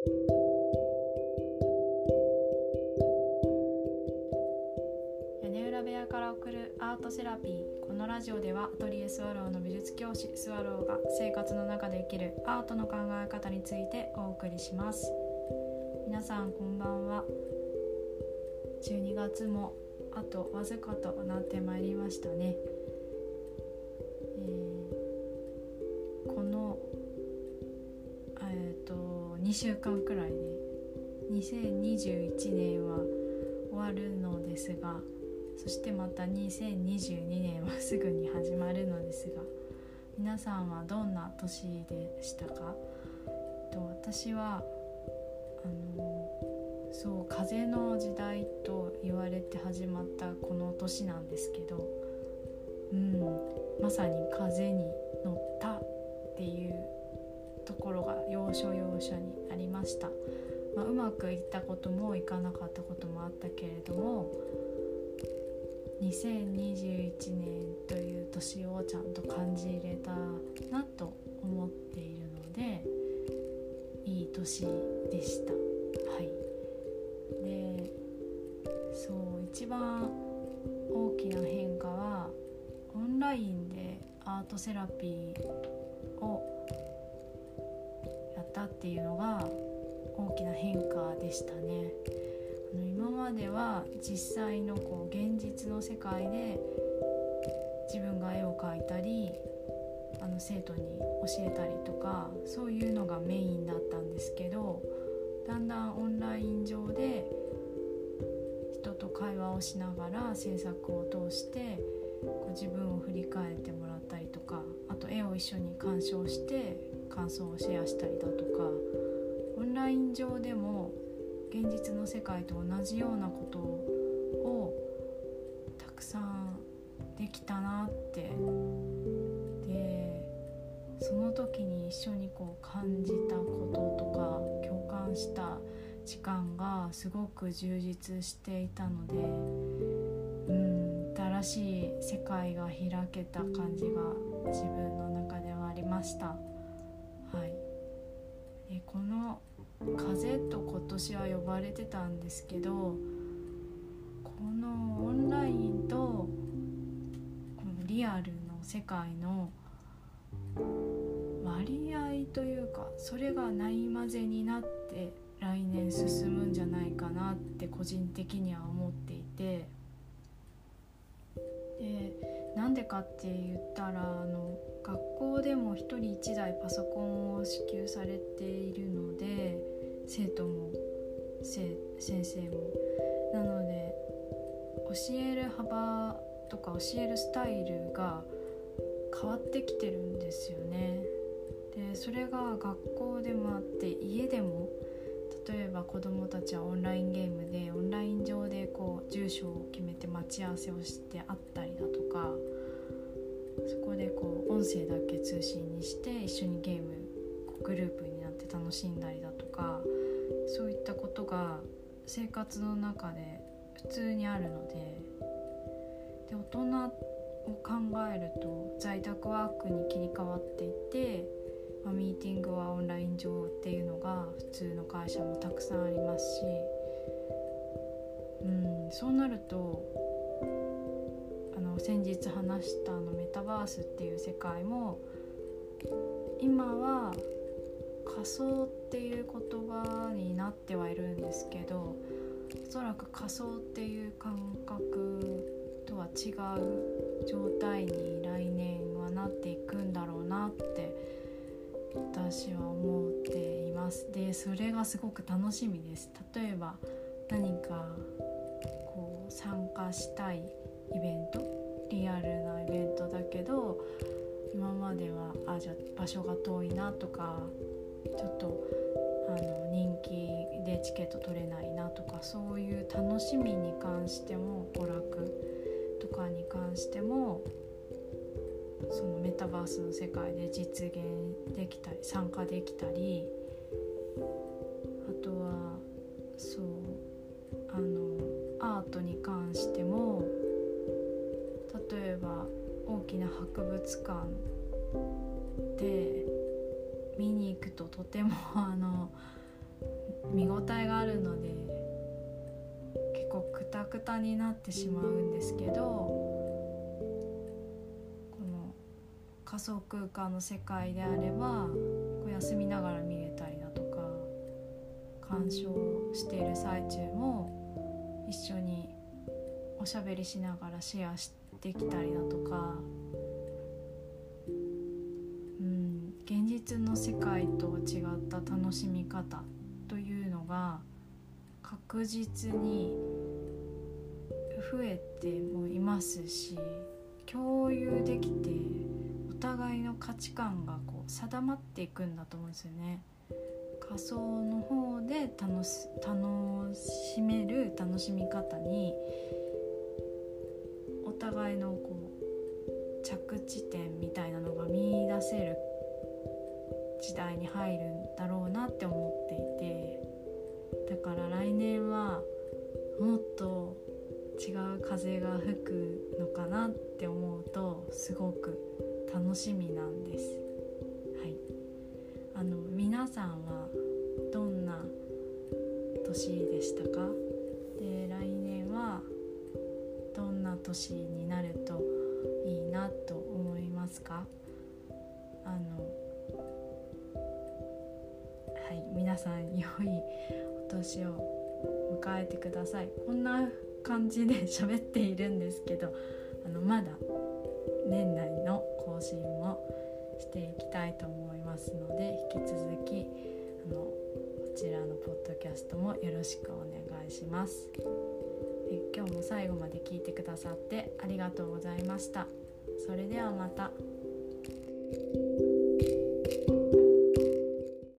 屋根裏部屋から送るアートセラピー。このラジオではアトリエスワローの美術教師スワローが生活の中で生きるアートの考え方についてお送りします。皆さんこんばんは。12月もあとわずかとなってまいりましたね、2週間くらいで2021年は終わるのですがそしてまた2022年はすぐに始まるのですが皆さんはどんな年でしたか？えっと私はあのそう風の時代と言われて始まったこの年なんですけど、うん、まさに風に乗ったっていうところが要所要所にありました、まあ、うまくいったこともいかなかったこともあったけれども2021年という年をちゃんと感じ入れたなと思っているのでいい年でした。はい。でそう一番大きな変化はオンラインでアートセラピーをったっていうのが大きな変化でしたね。あの今までは実際のこう現実の世界で自分が絵を描いたりあの生徒に教えたりとかそういうのがメインだったんですけどだんだんオンライン上で人と会話をしながら制作を通してこう自分を振り返ってもらったりとかあと絵を一緒に鑑賞して感想をシェアしたりだとかオンライン上でも現実の世界と同じようなことをたくさんできたなってでその時に一緒にこう感じたこととか共感した時間がすごく充実していたのでうん新しい世界が開けた感じが自分の中ではありました。はい、でこの風と今年は呼ばれてたんですけどこのオンラインとこのリアルの世界の割合というかそれがないまぜになって来年進むんじゃないかなって個人的には思っていてかって言ったらあの学校でも1人1台パソコンを支給されているので生徒も先生も。なので教える幅とか教えるスタイルが変わってきてるんですよね。でそれが学校でもあって家でも例えば子どもたちはオンラインゲームでオンライン上でこう住所を決めて待ち合わせをして会ったりだとか。そこでこう音声だけ通信にして一緒にゲームグループになって楽しんだりだとかそういったことが生活の中で普通にあるのでで大人を考えると在宅ワークに切り替わっていて、まあ、ミーティングはオンライン上っていうのが普通の会社もたくさんありますし、うん、そうなると先日話したあのメタバースっていう世界も今は仮想っていう言葉になってはいるんですけどおそらく仮想っていう感覚とは違う状態に来年はなっていくんだろうなって私は思っています。でそれがすごく楽しみです。例えば何かこう参加したいイベンじゃ場所が遠いなとかちょっとあの人気でチケット取れないなとかそういう楽しみに関しても娯楽とかに関してもそのメタバースの世界で実現できたり参加できたりあとはそうあのアートに関しても例えば大きな博物館で見に行くととてもあの見応えがあるので結構クタクタになってしまうんですけどこの仮想空間の世界であればこう休みながら見れたりだとか鑑賞している最中も一緒におしゃべりしながらシェアしてきたりだとか実の世界と違った楽しみ方というのが確実に増えてもいますし共有できてお互いの価値観がこう定まっていくんだと思うんですよね。仮想の方で楽し楽しめる楽しみ方にお互いのこう着地点みたいなのが見出せる時代に入るんだろうなって思っていてだから来年はもっと違う風が吹くのかなって思うとすごく楽しみなんです。はい、あの皆さんはどんな年でしたか？で来年はどんな年になるといいなとはい皆さん良いお年を迎えてください。こんな感じで喋っているんですけどあのまだ年内の更新もしていきたいと思いますので引き続きあのこちらのポッドキャストもよろしくお願いします。え今日も最後まで聞いてくださってありがとうございました。それではまた。